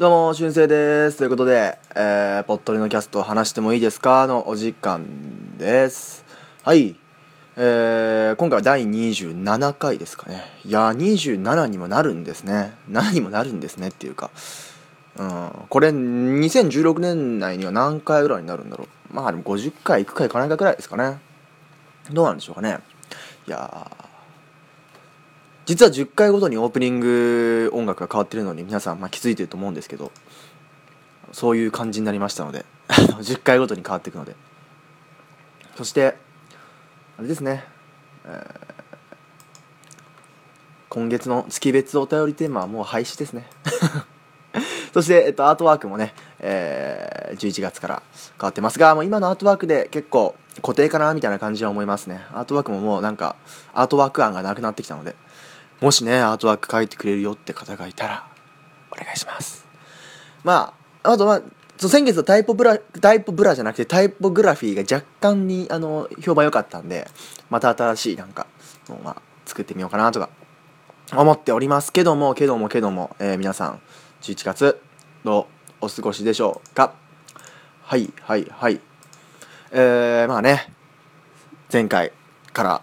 どうも、俊生です。ということで、えー、ぽっとりのキャストを話してもいいですか？のお時間です。はい。えー、今回は第27回ですかね。いやー、27にもなるんですね。7にもなるんですねっていうか。うん、これ、2016年内には何回ぐらいになるんだろう。まあでも50回いくかいかないかぐらいですかね。どうなんでしょうかね。いや、実は10回ごとにオープニング音楽が変わってるのに皆さんまあ気づいてると思うんですけどそういう感じになりましたので 10回ごとに変わっていくので。そしてあれですね、えー今月の月別お便りテーマはもう廃止ですね。そして、えっと、アートワークもね、えー11月から変わってますがもう今のアートワークで結構固定かなみたいな感じは思いますね。アートワークももうなんかアートワーク案がなくなってきたので。もしねアートワーク書いてくれるよって方がいたらお願いします。まああとはそう先月のタイポブラタイポブラじゃなくてタイポグラフィーが若干にあの評判良かったんでまた新しいなんかのまあ作ってみようかなとか思っておりますけどもけどもけども、えー皆さん11月どうお過ごしでしょうか？はいはいはい。えー、まあね前回から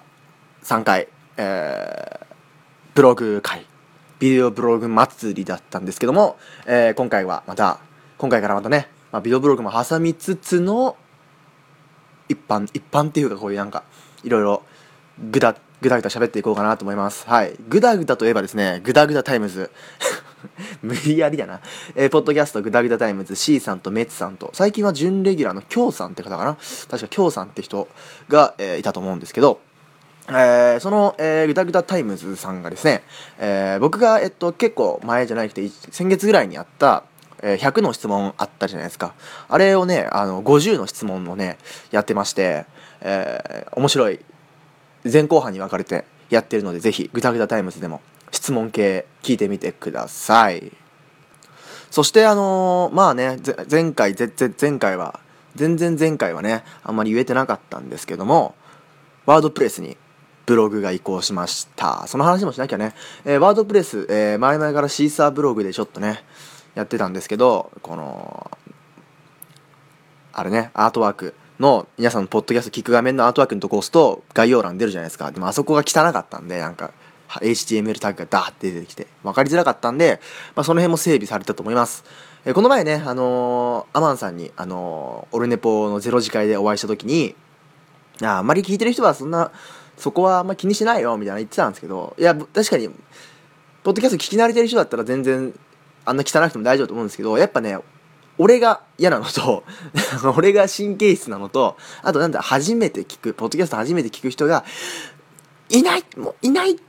3回、えーブログ回。ビデオブログ祭りだったんですけども、えー今回はまた今回からまたね、まあ、ビデオブログも挟みつつの一般一般っていうかこういうなんかいろいろぐだぐだぐだ喋っていこうかなと思います。はい。ぐだぐだといえばですねぐだぐだタイムズ。無理やりだな、えーポッドキャストぐだぐだタイムズ C さんとメッツさんと最近は準レギュラーのきょうさんって方かな。確かきょうさんって人が、えーいたと思うんですけどえーその、えー、グダグダタイムズさんがですね、えー僕が、えっと、結構前じゃなくて先月ぐらいにやった、えー100の質問あったじゃないですか。あれをねあの50の質問をねやってまして、えー面白い前後半に分かれてやってるのでぜひグダグダタイムズでも質問系聞いてみてください。そしてあのーまあね前回ぜぜ前回は全然前回はねあんまり言えてなかったんですけどもワードプレスにブログが移行しました。その話もしなきゃね、えーワードプレス、えー前々からシーサーブログでちょっとねやってたんですけどこのあれねアートワークの皆さんのポッドキャスト聞く画面のアートワークのとこ押すと概要欄出るじゃないですか。でもあそこが汚かったんでなんか HTML タグがダーって出てきて分かりづらかったんで、まあ、その辺も整備されたと思います。えーこの前ね、あのーアマンさんに、あのーオルネポのゼロ次会でお会いした時にああんまり聞いてる人はそんなそこはあんま気にしないよみたいな言ってたんですけどいや確かにポッドキャスト聞き慣れてる人だったら全然あんな汚くても大丈夫と思うんですけどやっぱね俺が嫌なのと 俺が神経質なのとあとなんだ初めて聞くポッドキャスト初めて聞く人がいないもういない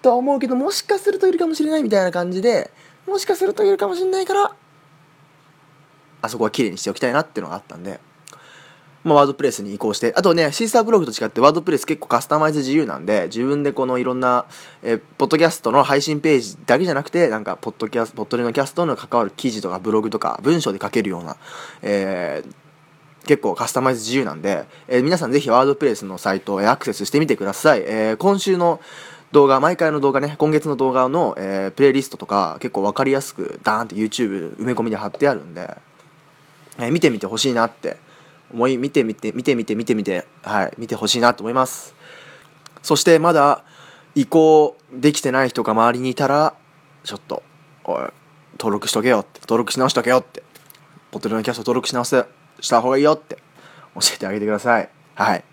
とは思うけどもしかするといるかもしれないみたいな感じでもしかするといるかもしれないからあそこは綺麗にしておきたいなっていうのがあったんでまあ、ワードプレスに移行してあとねシーサーブログと違ってワードプレス結構カスタマイズ自由なんで自分でこのいろんな、えーポッドキャストの配信ページだけじゃなくてなんかポッドキャストポッドリのキャストの関わる記事とかブログとか文章で書けるような、えー結構カスタマイズ自由なんで、えー皆さんぜひワードプレスのサイトへアクセスしてみてください、えー今週の動画毎回の動画ね今月の動画の、えープレイリストとか結構分かりやすくダーンって YouTube 埋め込みで貼ってあるんで、え見てみてほしいなって思い見てみて見てみて見てみてはい見てほしいなと思います。そしてまだ移行できてない人が周りにいたらちょっとおい登録しとけよって登録し直しとけよってポテトのキャスト登録し直すした方がいいよって教えてあげてください。はい。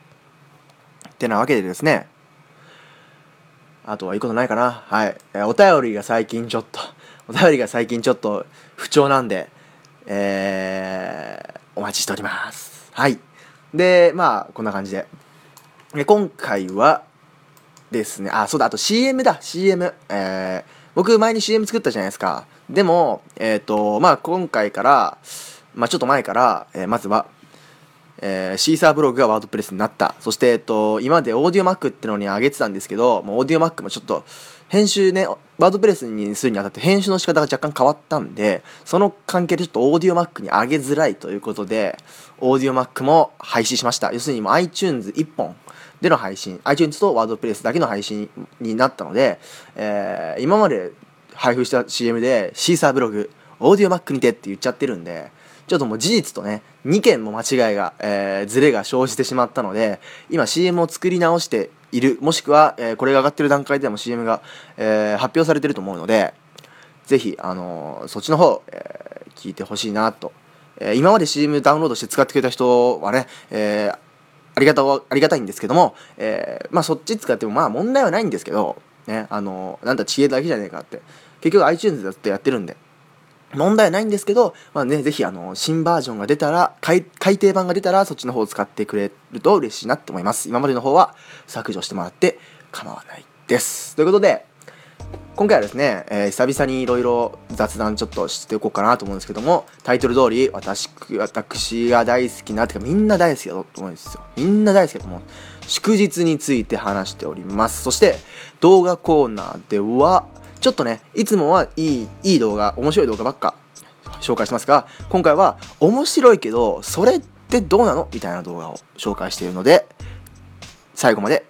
ってなわけでですね。あとはいいことないかな。はい、えーお便りが最近ちょっとお便りが最近ちょっと不調なんでえーお待ちしております。はい。でまあこんな感じで。で今回はですねあそうだあと CM だ CM えー僕前に CM 作ったじゃないですか。でもえっ、とまあ今回からまあちょっと前から、えーまずはえーシーサーブログがワードプレスになった。そして、えっと、今までオーディオマックってのに上げてたんですけどもうオーディオマックもちょっと編集ねワードプレスにするにあたって編集の仕方が若干変わったんでその関係でちょっとオーディオマックに上げづらいということでオーディオマックも廃止しました。要するにもう iTunes1 本での配信 iTunes とワードプレスだけの配信になったので、えー今まで配布した CM でシーサーブログオーディオマックにてって言っちゃってるんでちょっともう事実とね2件も間違いが、えー、ズレが生じてしまったので今 CM を作り直しているもしくは、えー、これが上がってる段階でも CM が、えー、発表されてると思うのでぜひ、あのー、そっちの方、えー、聞いてほしいなと、えー、今まで CM ダウンロードして使ってくれた人はね、えー、ありがたありがたいんですけども、えー、まあそっち使ってもまあ問題はないんですけどねあのー、なんだ知恵だけじゃねえかって。結局 iTunes でずっとやってるんで。問題ないんですけど、まあね、ぜひあの、新バージョンが出たら、改改訂版が出たら、そっちの方を使ってくれると嬉しいなって思います。今までの方は削除してもらって構わないです。ということで、今回はですね、えー、久々にいろいろ雑談ちょっとしていこうかなと思うんですけども、タイトル通り、私、私が大好きな、てかみんな大好きだと思うんですよ。みんな大好きだと思う。祝日について話しております。そして、動画コーナーでは、ちょっとね、いつもはいい、いい動画、面白い動画ばっか紹介しますが、今回は面白いけど、それってどうなのみたいな動画を紹介しているので、最後まで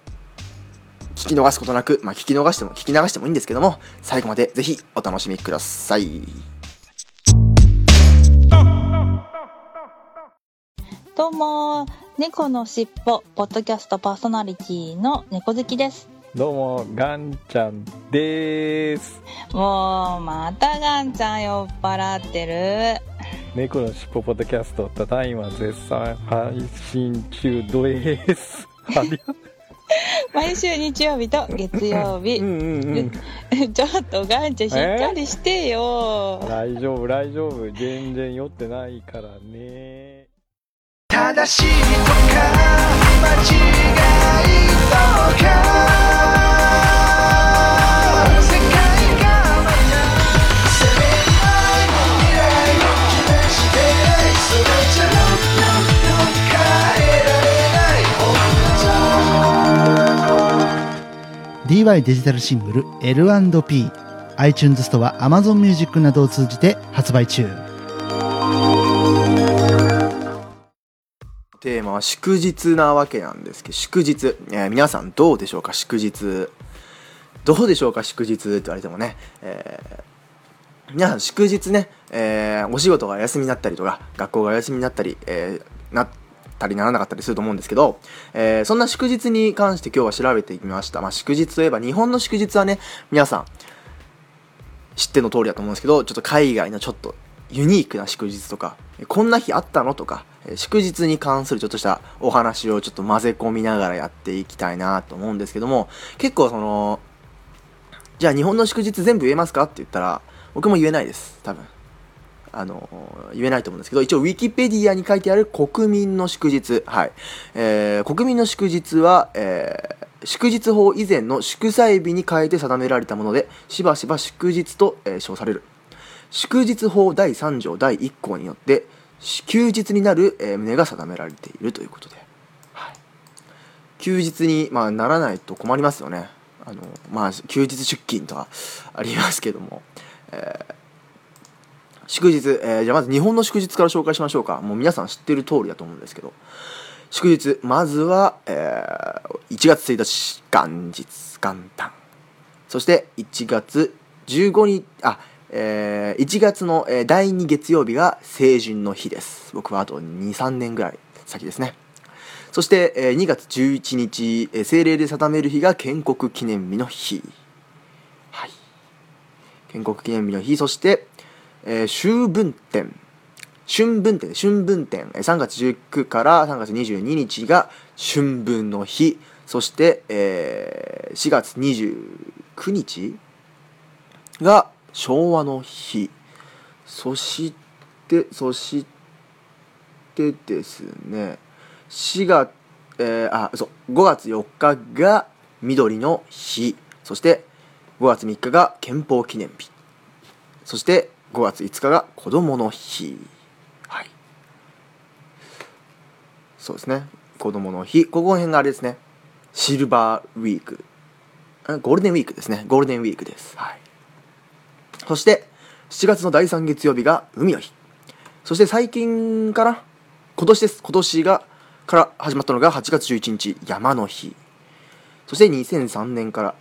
聞き逃すことなく、まあ、聞き逃しても、聞き流してもいいんですけども、最後までぜひお楽しみください。どうも、猫のしっぽ、ポッドキャストパーソナリティの猫好きです。どうも、ガンちゃんです。もう、またガンちゃん酔っ払ってる。猫のしっぽポッドキャスト、ただいま絶賛配信中です。毎週日曜日と月曜日。うんうんうん、ちょっとガンちゃんしっかりしてよ。大丈夫、大丈夫。全然酔ってないからね。正しいとか間違いとか「DY デジタルシングル L&P」iTunes ストア Amazon Music などを通じて発売中。テーマは祝日なわけなんですけど祝日、えー、皆さんどうでしょうか？祝日。どうでしょうか？祝日って言われてもね、えー、皆さん祝日ね、えー、お仕事が休みになったりとか学校が休みになったり、えー、なったりならなかったりすると思うんですけど、えー、そんな祝日に関して今日は調べてみました。まあ、祝日といえば日本の祝日はね、皆さん知っての通りだと思うんですけど、ちょっと海外のちょっとユニークな祝日とか、こんな日あったのとか、祝日に関するちょっとしたお話をちょっと混ぜ込みながらやっていきたいなと思うんですけども、結構その、じゃあ日本の祝日全部言えますかって言ったら、僕も言えないです、多分。あの、言えないと思うんですけど、一応ウィキペディアに書いてある国民の祝日。はい。えー、国民の祝日は、えー、祝日法以前の祝祭日に変えて定められたもので、しばしば祝日と、えー、称される。祝日法第3条第1項によって、休日になる、えー、旨が定められているということで。はい。休日に、まあ、ならないと困りますよね。あの、まあ、休日出勤とかありますけども。えー祝日、えー、じゃあまず日本の祝日から紹介しましょうか。もう皆さん知ってる通りだと思うんですけど。祝日、まずは、えー、1月1日、元日、元旦。そして1月15日、あ、えー、1月の、えー、第2月曜日が成人の日です。僕はあと2、3年ぐらい先ですね。そして、えー、2月11日、えー、政令で定める日が建国記念日の日。はい。建国記念日の日、そして、えー、秋分展春分展春分展3月19から3月22日が春分の日。そして、えー、4月29日が昭和の日。そしてそしてですね4月、えー、あそう5月4日が緑の日。そして5月3日が憲法記念日。そして5月5日が子供の日。はい。そうですね。子供の日。ここら辺があれですね。シルバーウィーク。ゴールデンウィークですね。ゴールデンウィークです。はい。そして7月の第3月曜日が海の日。そして最近から今年です。今年がから始まったのが8月11日山の日。そして2003年から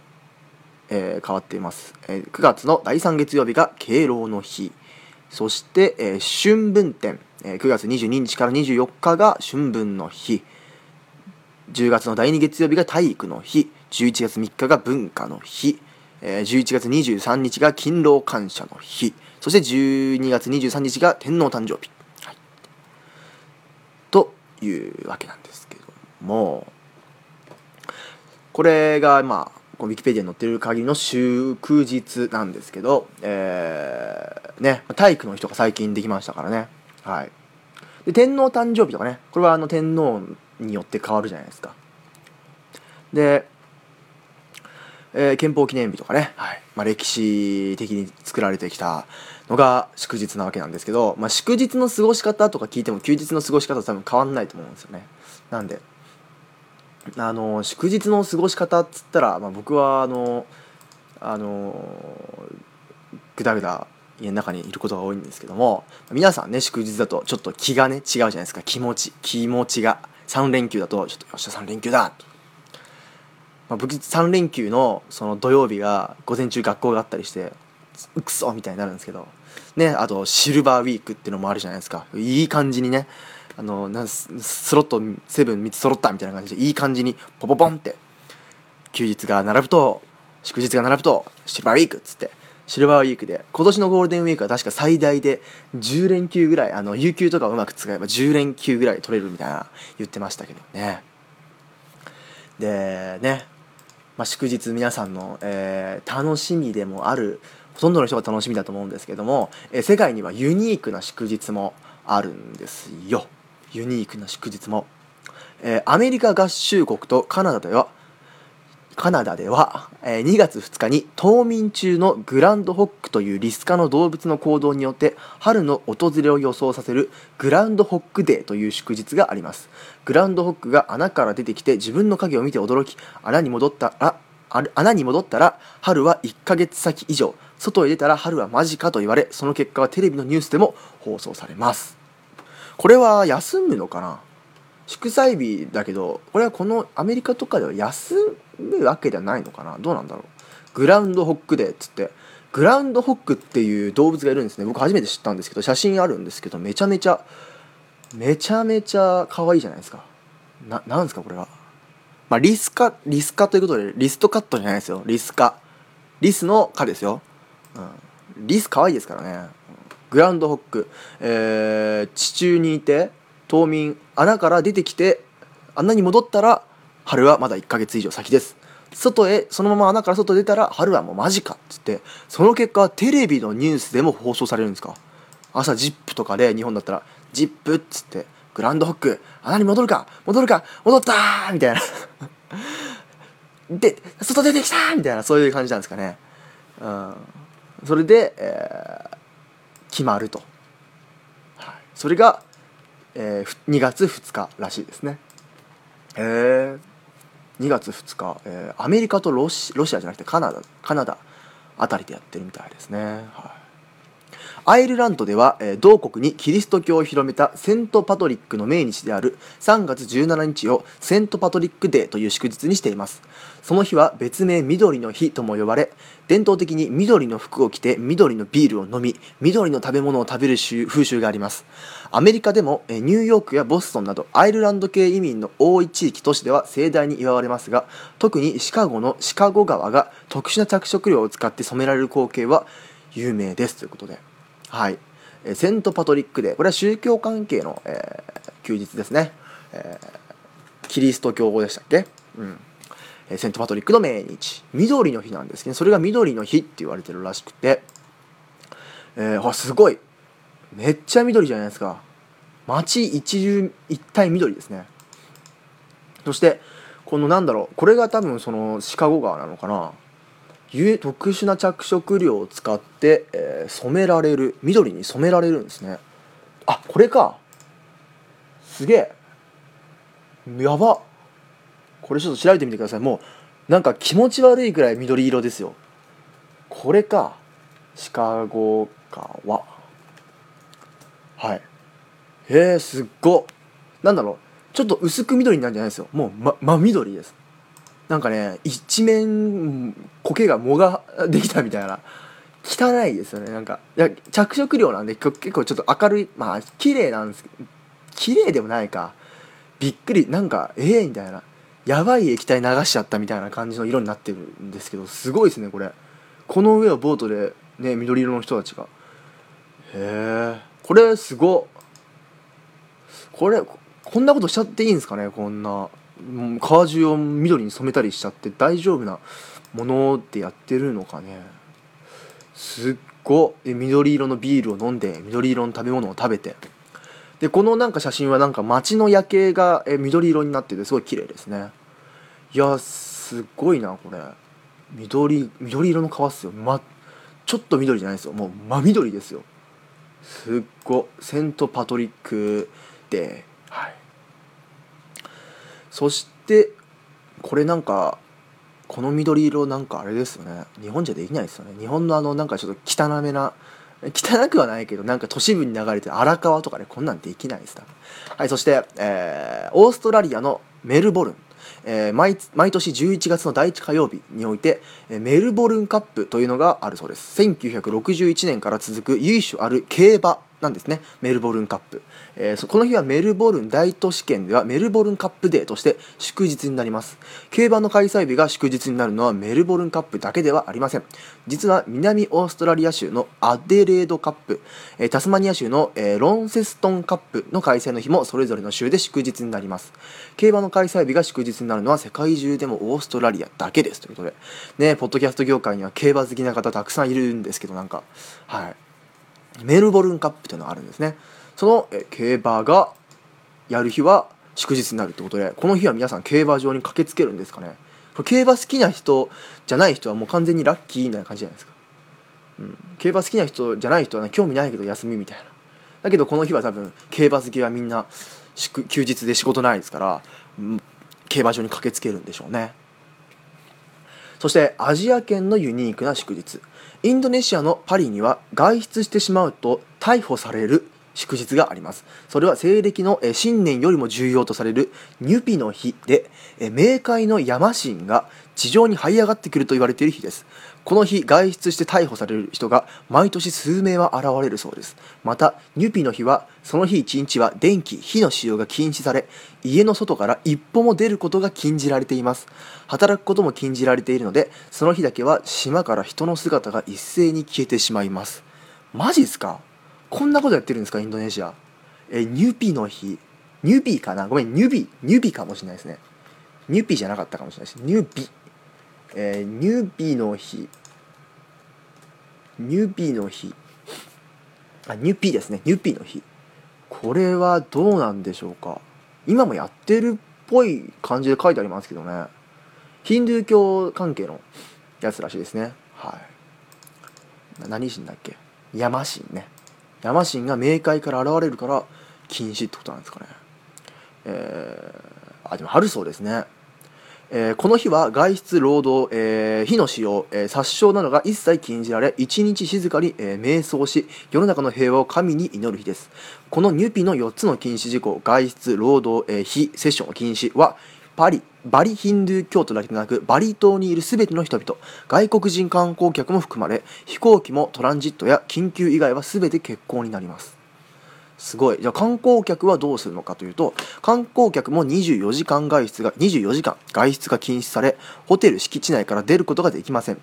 えー、変わっています、えー、9月の第3月曜日が敬老の日。そして、えー春分展、えー9月22日から24日が春分の日。10月の第2月曜日が体育の日。11月3日が文化の日、えー11月23日が勤労感謝の日。そして12月23日が天皇誕生日、はい、というわけなんですけども。これがまあこのウィキペディアに載ってる限りの祝日なんですけど、えーね体育の日とか最近できましたからね。はい。で天皇誕生日とかね。これはあの天皇によって変わるじゃないですか。で、えー憲法記念日とかね、はい。まあ、歴史的に作られてきたのが祝日なわけなんですけど、まあ、祝日の過ごし方とか聞いても休日の過ごし方と多分変わんないと思うんですよね。なんであの祝日の過ごし方っつったら、まあ、僕はあのあのぐだぐだ家の中にいることが多いんですけども皆さんね祝日だとちょっと気がね違うじゃないですか。気持ち気持ちが3連休だとちょっとよっしゃ3連休だ。と、まあ、僕3連休のその土曜日が午前中学校があったりしてうくそみたいになるんですけどねあとシルバーウィークっていうのもあるじゃないですか。いい感じにねあのなんスロットセブン3つ揃ったみたいな感じでいい感じにポポポンって休日が並ぶと祝日が並ぶとシルバーウィークっつってシルバーウィークで今年のゴールデンウィークは確か最大で10連休ぐらいあの有給とかうまく使えば10連休ぐらい取れるみたいな言ってましたけどね。でね、まあ、祝日皆さんの、えー楽しみでもあるほとんどの人が楽しみだと思うんですけども、えー世界にはユニークな祝日もあるんですよ。ユニークな祝日も、えーアメリカ合衆国とカナダではカナダでは、えー2月2日に冬眠中のグランドホックというリス科の動物の行動によって春の訪れを予想させるグランドホックデーという祝日があります。グランドホックが穴から出てきて自分の影を見て驚き穴に戻ったら穴に戻ったら春は1ヶ月先以上。外へ出たら春は間近と言われその結果はテレビのニュースでも放送されます。これは休むのかな？祝祭日だけどこれはこのアメリカとかでは休むわけではないのかな？どうなんだろう？グラウンドホックデーっつって。グラウンドホックっていう動物がいるんですね。僕初めて知ったんですけど写真あるんですけどめちゃめちゃめちゃめちゃ可愛いじゃないですか。ななんですかこれは？まあリスカリスカということでリストカットじゃないですよ。リスカ。リスのカですよ、うん、リス可愛いですからね。グランドホック、えー地中にいて冬眠穴から出てきて穴に戻ったら春はまだ1ヶ月以上先です。外へそのまま穴から外出たら春はもう間近っつってその結果テレビのニュースでも放送されるんですか？朝 ZIP とかで日本だったら ZIP っつってグランドホック穴に戻るか戻るか戻ったみたいな。で外出てきたみたいなそういう感じなんですかね。うん。それで、えー決まると、はい、それが、えーふ2月2日らしいですね。へえ2月2日、えーアメリカとロシロシアじゃなくてカナダカナダあたりでやってるみたいですね、はい、アイルランドでは、えー同国にキリスト教を広めたセント・パトリックの命日である3月17日をセント・パトリックデーという祝日にしています。その日は別名緑の日とも呼ばれ伝統的に緑の服を着て緑のビールを飲み緑の食べ物を食べる風習があります。アメリカでもえニューヨークやボストンなどアイルランド系移民の多い地域都市では盛大に祝われますが特にシカゴのシカゴ川が特殊な着色料を使って染められる光景は有名です。ということで。はい。えセント・パトリックデーこれは宗教関係の、えー休日ですね、えーキリスト教語でしたっけ？うん。セント・パトリックの命日。緑の日なんですねそれが緑の日って言われてるらしくて。えー、すごい。めっちゃ緑じゃないですか。街一中一帯緑ですね。そしてこのなんだろう。これが多分そのシカゴ川なのかな。ゆ特殊な着色料を使って、えー染められる緑に染められるんですね。あこれか。すげえ。やば。これちょっと調べてみてください。もうなんか気持ち悪いくらい緑色ですよ。これか。シカゴ川はい。へえすっご。なんだろう。ちょっと薄く緑になるんじゃないですよ。もう、ま、真緑です。なんかね一面苔が藻ができたみたいな。汚いですよねなんか。いや着色料なんで結構ちょっと明るいまあ綺麗なんですけど綺麗でもないか。びっくりなんかええみたいな。やばい液体流しちゃったみたいな感じの色になってるんですけどすごいですねこれ。この上をボートでね緑色の人たちが。へえ。これすごこれここんなことしちゃっていいんですかねこんな。川中を緑に染めたりしちゃって大丈夫なものってやってるのかね。すっごい。緑色のビールを飲んで緑色の食べ物を食べて。でこのなんか写真はなんか街の夜景が緑色になっててすごい綺麗ですね。いやすっごいなこれ。緑緑色の川っすよ、ま、ちょっと緑じゃないですよ。もう真緑ですよ。すっごセントパトリックデーそしてこれなんかこの緑色なんかあれですよね。日本じゃできないですよね。日本のあのなんかちょっと汚めな汚くはないけどなんか都市部に流れてる荒川とかねこんなんできないですはいそして、えーオーストラリアのメルボルン。えー毎毎年11月の第1火曜日においてえーメルボルンカップというのがあるそうです。1961年から続く由緒ある競馬なんですね。メルボルンカップ、えーこの日はメルボルン大都市圏ではメルボルンカップデーとして祝日になります。競馬の開催日が祝日になるのはメルボルンカップだけではありません。実は南オーストラリア州のアデレードカップ、えータスマニア州の、えーロンセストンカップの開催の日もそれぞれの州で祝日になります。競馬の開催日が祝日になるのは世界中でもオーストラリアだけです。ということで。ねポッドキャスト業界には競馬好きな方たくさんいるんですけどなんか。はい。メルボルンカップというのがあるんですね。その競馬がやる日は祝日になるってことでこの日は皆さん競馬場に駆けつけるんですかね。これ競馬好きな人じゃない人はもう完全にラッキーみたいな感じじゃないですか、うん、競馬好きな人じゃない人は、ね、興味ないけど休みみたいな。だけどこの日は多分競馬好きはみんな休日で仕事ないですから、うん競馬場に駆けつけるんでしょうね。そしてアジア圏のユニークな祝日。インドネシアのパリには外出してしまうと逮捕される祝日があります。それは西暦のえ新年よりも重要とされるニュピの日でえ冥界のヤマ神が地上に這い上がってくると言われている日です。この日外出して逮捕される人が毎年数名は現れるそうです。またニュピの日はその日一日は電気火の使用が禁止され家の外から一歩も出ることが禁じられています。働くことも禁じられているのでその日だけは島から人の姿が一斉に消えてしまいます。マジっすか？こんなことやってるんですかインドネシア。えニューピーの日。ニュビかな？ごめんニュビニュビかもしれないですね。ニューピーじゃなかったかもしれないです。ニュビえーニュビの日。ニュビの日。あニューピーですね。ニューピーの日。これはどうなんでしょうか？今もやってるっぽい感じで書いてありますけどね。ヒンドゥー教関係のやつらしいですね。はい。何神だっけ？ヤマ神ね。ヤマ神が冥界から現れるから禁止ってことなんですかね。えー、あでもあるそうですね。えーこの日は外出労働、えー火の使用、えー殺生などが一切禁じられ一日静かに、えー瞑想し世の中の平和を神に祈る日です。このニュピの4つの禁止事項外出労働、えー非セッション禁止はパリバリヒンドゥー教徒だけでなくバリ島にいる全ての人々外国人観光客も含まれ飛行機もトランジットや緊急以外は全て欠航になります。すごい。じゃあ観光客はどうするのかというと観光客も24時間外出が24時間外出が禁止されホテル敷地内から出ることができません。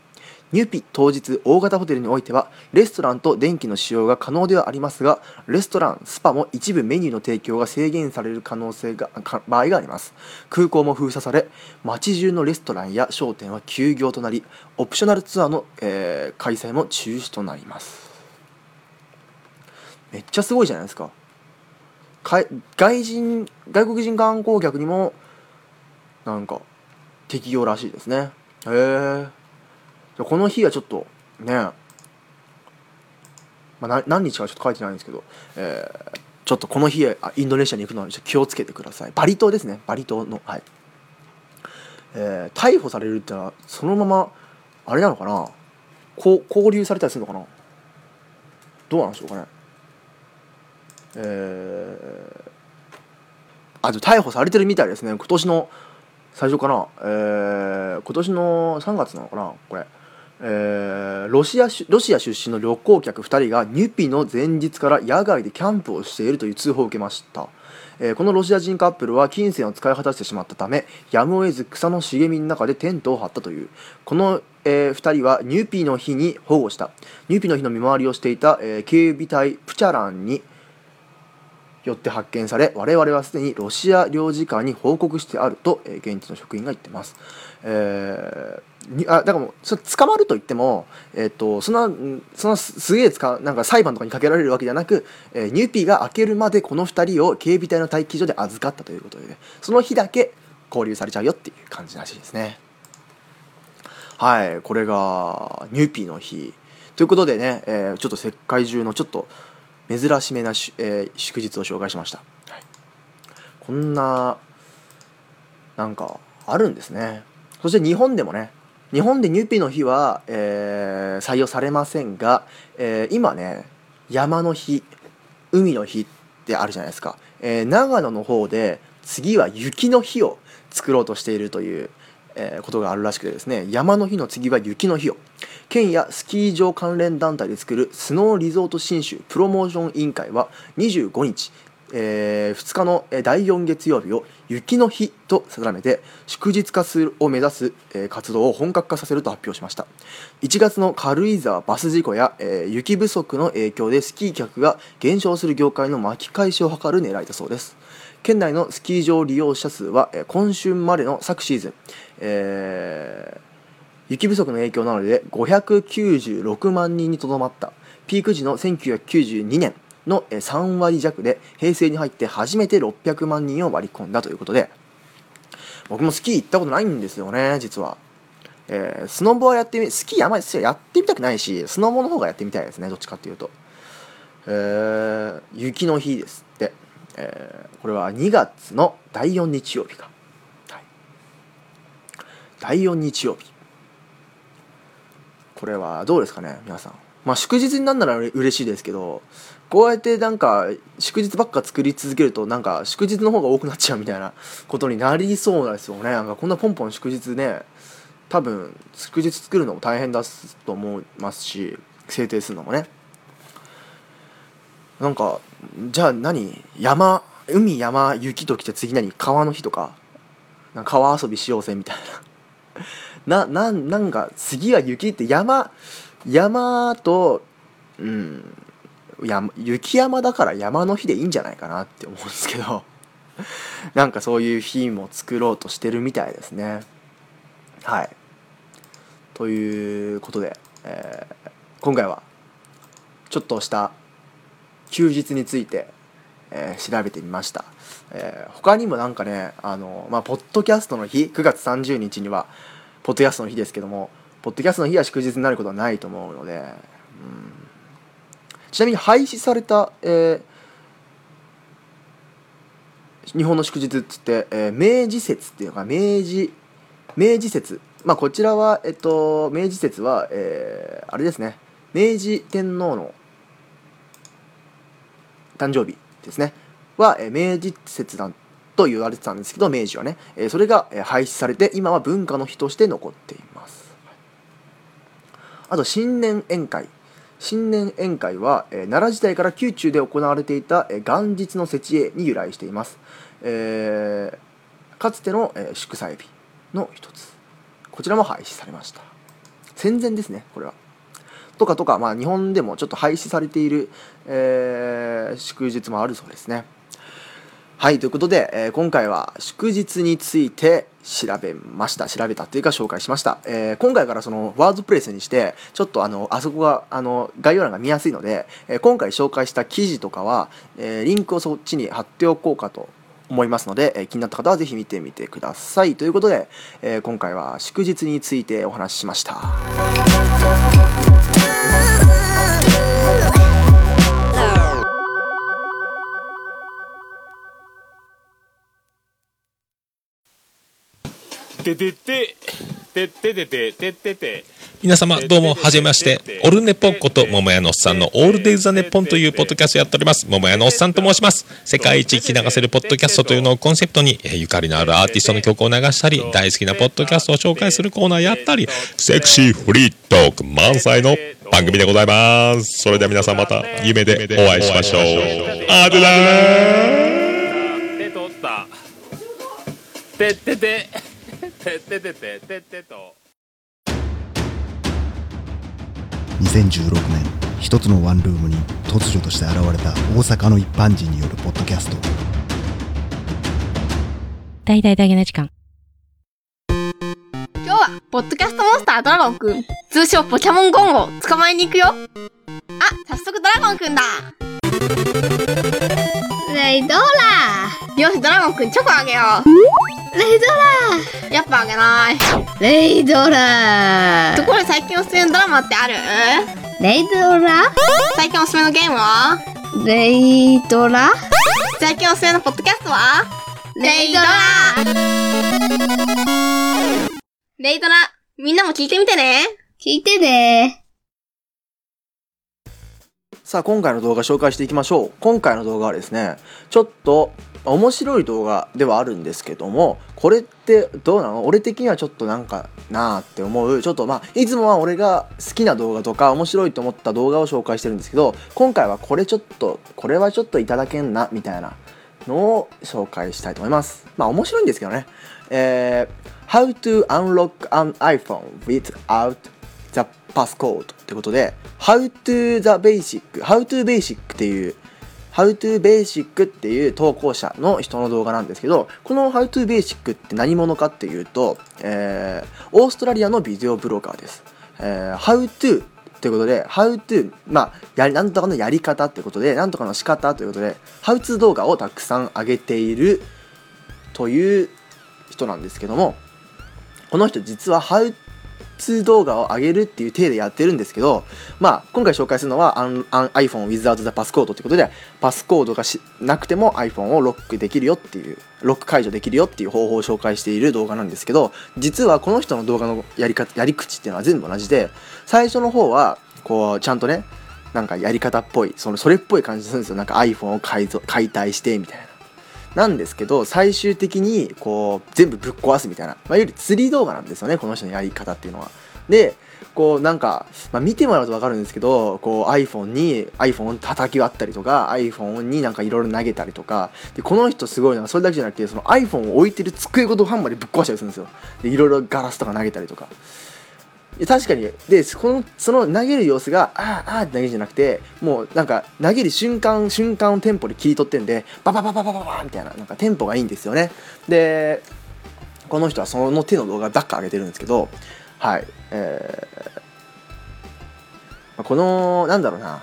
ニューピ当日大型ホテルにおいてはレストランと電気の使用が可能ではありますがレストランスパも一部メニューの提供が制限される可能性が場合があります。空港も封鎖され街中のレストランや商店は休業となりオプショナルツアーの、えー開催も中止となります。めっちゃすごいじゃないですか。外人外国人観光客にもなんか適用らしいですね。へえこの日はちょっとねまあ、何日かちょっと書いてないんですけど、えーちょっとこの日あインドネシアに行くのは気をつけてください。バリ島ですね。バリ島のはい、えー逮捕されるってのはそのままあれなのかな？こう交留されたりするのかな？どうなんでしょうかね。えーあと逮捕されてるみたいですね。今年の最初かな、えー今年の3月なのかな？これ、えーロシアロシア出身の旅行客2人がニュピの前日から野外でキャンプをしているという通報を受けました、えーこのロシア人カップルは金銭を使い果たしてしまったためやむを得ず草の茂みの中でテントを張ったという。この、え2人はニュピの日に保護した。ニュピの日の見回りをしていた、えー警備隊プチャランによって発見され我々はすでにロシア領事館に報告してあると、えー現地の職員が言ってます、えーにあだからもうそ捕まると言っても、えっとそんなそんすげえ使なんか裁判とかにかけられるわけじゃなく、えーニューピーが明けるまでこの2人を警備隊の待機所で預かったということで、ね、その日だけ勾留されちゃうよっていう感じらしいですね。はいこれがニューピーの日。ということでね、えーちょっと世界中のちょっと珍しめなし、えー祝日を紹介しました、はい。こんななんかあるんですね。そして日本でもね日本でニューピーの日は、えー採用されませんが、えー今ね山の日海の日ってあるじゃないですか、えー長野の方で次は雪の日を作ろうとしているという、えーことがあるらしくてですね山の日の次は雪の日を。県やスキー場関連団体で作るスノーリゾート信州プロモーション委員会は25日え2日の第4月曜日を雪の日と定めて祝日化するを目指す、えー活動を本格化させると発表しました。1月の軽井沢バス事故や、えー雪不足の影響でスキー客が減少する業界の巻き返しを図る狙いだそうです。県内のスキー場利用者数は、えー今春までの昨シーズン、えー雪不足の影響なので596万人にとどまった。ピーク時の1992年。のえー3割弱で平成に入って初めて600万人を割り込んだということで僕もスキー行ったことないんですよね実は、えースノボはやってみスキーあまりやってみたくないしスノボの方がやってみたいですねどっちかっていうと、えー雪の日ですって、えーこれは2月の第4日曜日か、はい、第4日曜日。これはどうですかね皆さん。まあ祝日になるなら嬉しいですけどこうやってなんか祝日ばっか作り続けるとなんか祝日の方が多くなっちゃうみたいな ことになりそうなんですよね。なんかこんなポンポン祝日ね多分祝日作るのも大変だと思いますし制定するのもね。なんかじゃあ何？山海山雪ときて次何？川の日とか。なんか川遊びしようぜみたいな。なななんか次は雪って山山とうん山雪山だから山の日でいいんじゃないかなって思うんですけど。なんかそういう日も作ろうとしてるみたいですね。はい。ということで、えー今回はちょっとした休日について、えー調べてみました、えー他にもなんかねあのまあポッドキャストの日9月30日にはポッドキャストの日ですけどもポッドキャストの日は祝日になることはないと思うので、うん、ちなみに廃止された、えー日本の祝日っつって、えー明治節っていうのが明治明治節。まあこちらはえっと明治節は、えーあれですね。明治天皇の誕生日ですね。は、えー明治節だと言われてたんですけど明治はね、えーそれが、廃止されて今は文化の日として残っています。あと新年宴会。新年宴会は、え奈良時代から宮中で行われていた、え元日の節営に由来しています、えーかつての、え祝祭日の一つ。こちらも廃止されました。戦前ですねこれは。とかとか、まあ、日本でもちょっと廃止されている、えー祝日もあるそうですね。はいということで、えー今回は祝日について調べました。調べたというか紹介しました、えー今回からそのワードプレスにしてちょっとあのあそこがあの概要欄が見やすいので、えー今回紹介した記事とかは、えーリンクをそっちに貼っておこうかと思いますので、えー気になった方はぜひ見てみてください。ということで、えー今回は祝日についてお話ししました。ててて、てててて、ててて。皆様どうも、はじめまして。オルネポこと桃屋のおっさんのオールデイズ・ザ・ネッポンというポッドキャストやっております。桃屋のおっさんと申します。世界一聞き流せるポッドキャストというのをコンセプトに、ゆかりのあるアーティストの曲を流したり、大好きなポッドキャストを紹介するコーナーやったり、セクシーフリートーク満載の番組でございます。それでは皆さんまた夢でお会いしましょう。あてだー手取った。てってて。てっててててってと2016年一つのワンルームに突如として現れた大阪の一般人によるポッドキャスト大々だけな時間。今日は、ポッドキャストモンスタードラゴンくん、通称ポケモンゴンを捕まえに行くよ。あ、早速ドラゴンくんだ。レイドラよし、ドラゴンくんチョコあげよう。レイドラやっぱあげない。レイドラところで最近おすすめのドラマってあるレイドラ最近おすすめのゲームはレイドラ最近おすすめのポッドキャストはレイドラレイドラ、みんなも聞いてみてね。聞いてね。さあ今回の動画紹介していきましょう。今回の動画はですねちょっと面白い動画ではあるんですけどもこれってどうなの？俺的にはちょっとなんかなあって思う。ちょっとまあいつもは俺が好きな動画とか面白いと思った動画を紹介してるんですけど今回はこれちょっとこれはちょっといただけんなみたいなのを紹介したいと思います。まあ面白いんですけどね。えー How to unlock an iPhone without the passcode ってことで How to the basic How to basic っていう How to Basic っていう投稿者の人の動画なんですけどこの How to Basic って何者かっていうと、えーオーストラリアのビデオブロガーです、えー How to ということで How to まあやりなんとかのやり方ってことでなんとかの仕方ということで How to 動画をたくさん上げているという人なんですけどもこの人実は How to 動画を上げるっていう体でやってるんですけどまあ今回紹介するのは iPhone without the passcode ということでパスコードがしなくても iPhone をロックできるよっていうロック解除できるよっていう方法を紹介している動画なんですけど実はこの人の動画のやり方やり口っていうのは全部同じで最初の方はこうちゃんとねなんかやり方っぽいそのそれっぽい感じするんですよ。なんか iPhone を改造解体してみたいな。なんですけど最終的にこう全部ぶっ壊すみたいな、まあ、いわゆる釣り動画なんですよねこの人のやり方っていうのは。でこうなんか、まあ、見てもらうと分かるんですけどこう iPhone に iPhone を叩き割ったりとか iPhone になんかいろいろ投げたりとかでこの人すごいのはそれだけじゃなくてその iPhone を置いてる机ごとハンマーでぶっ壊したりするんですよでいろいろガラスとか投げたりとか確かに。でこのその投げる様子があーあーって投げるじゃなくてもうなんか投げる瞬間瞬間をテンポで切り取ってんでバババババババみたいななんかテンポがいいんですよね。でこの人はその手の動画ばっか上げてるんですけどはいえーこのなんだろうな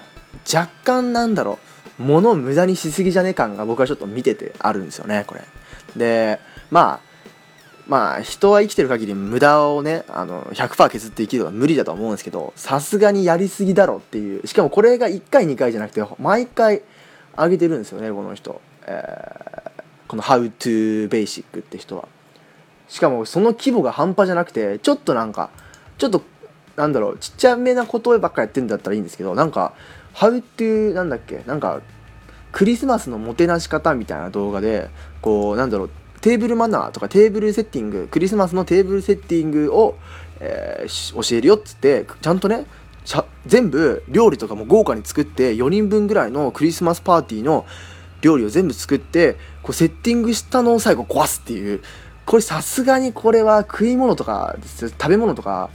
若干なんだろう物を無駄にしすぎじゃね感が僕はちょっと見ててあるんですよねこれ。でまあまあ人は生きてる限り無駄をねあの100%削って生きるのは無理だと思うんですけどさすがにやりすぎだろっていうしかもこれが1回2回じゃなくて毎回上げてるんですよねこの人、えーこの「How to Basic」って人は。しかもその規模が半端じゃなくてちょっとなんかちょっとなんだろうちっちゃめなことばっかやってんだったらいいんですけどなんか「How to」なんだっけなんかクリスマスのもてなし方みたいな動画でこうなんだろうテーブルマナーとかテーブルセッティングクリスマスのテーブルセッティングを、えー教えるよっつってちゃんとね全部料理とかも豪華に作って4人分ぐらいのクリスマスパーティーの料理を全部作ってこうセッティングしたのを最後壊すっていう。これさすがにこれは食い物とか食べ物とか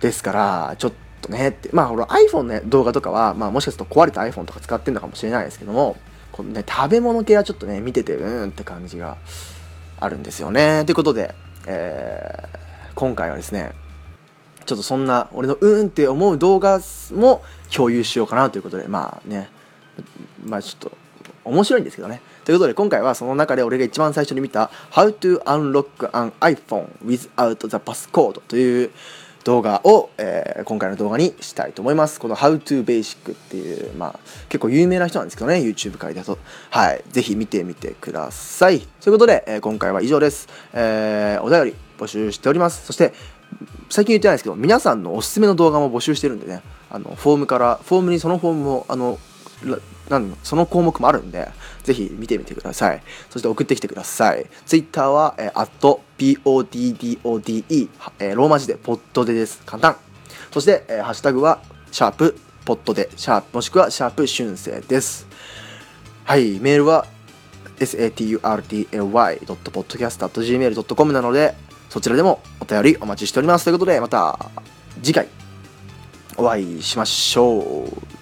ですからちょっとねって。まあほら iPhone の、ね、動画とかは、まあ、もしかすると壊れた iPhone とか使ってるのかもしれないですけども。この、ね、食べ物系はちょっとね見ててうんって感じがあるんですよね。ということで、えー今回はですねちょっとそんな俺のうんって思う動画も共有しようかなということでまあねまあちょっと面白いんですけどね。ということで今回はその中で俺が一番最初に見た How to unlock an iPhone without the passcode という動画を、えー今回の動画にしたいと思います。この How to Basic っていうまあ結構有名な人なんですけどね YouTube 界だと。はい。ぜひ見てみてください。ということで、えー今回は以上です、えーお便り募集しております。そして最近言ってないですけど皆さんのおすすめの動画も募集してるんでね。あのフォームからフォームにそのフォームもあのなんその項目もあるんでぜひ見てみてください。そして送ってきてください。ツイッターは、えー、@poddode、えーローマ字でポッドでです。簡単。そして、えーハッシュタグはシャープポッドで。シャープもしくはシャープ春生です。はい。メールは saturday.podcast.gmail.com なのでそちらでもお便りお待ちしております。ということでまた次回お会いしましょう。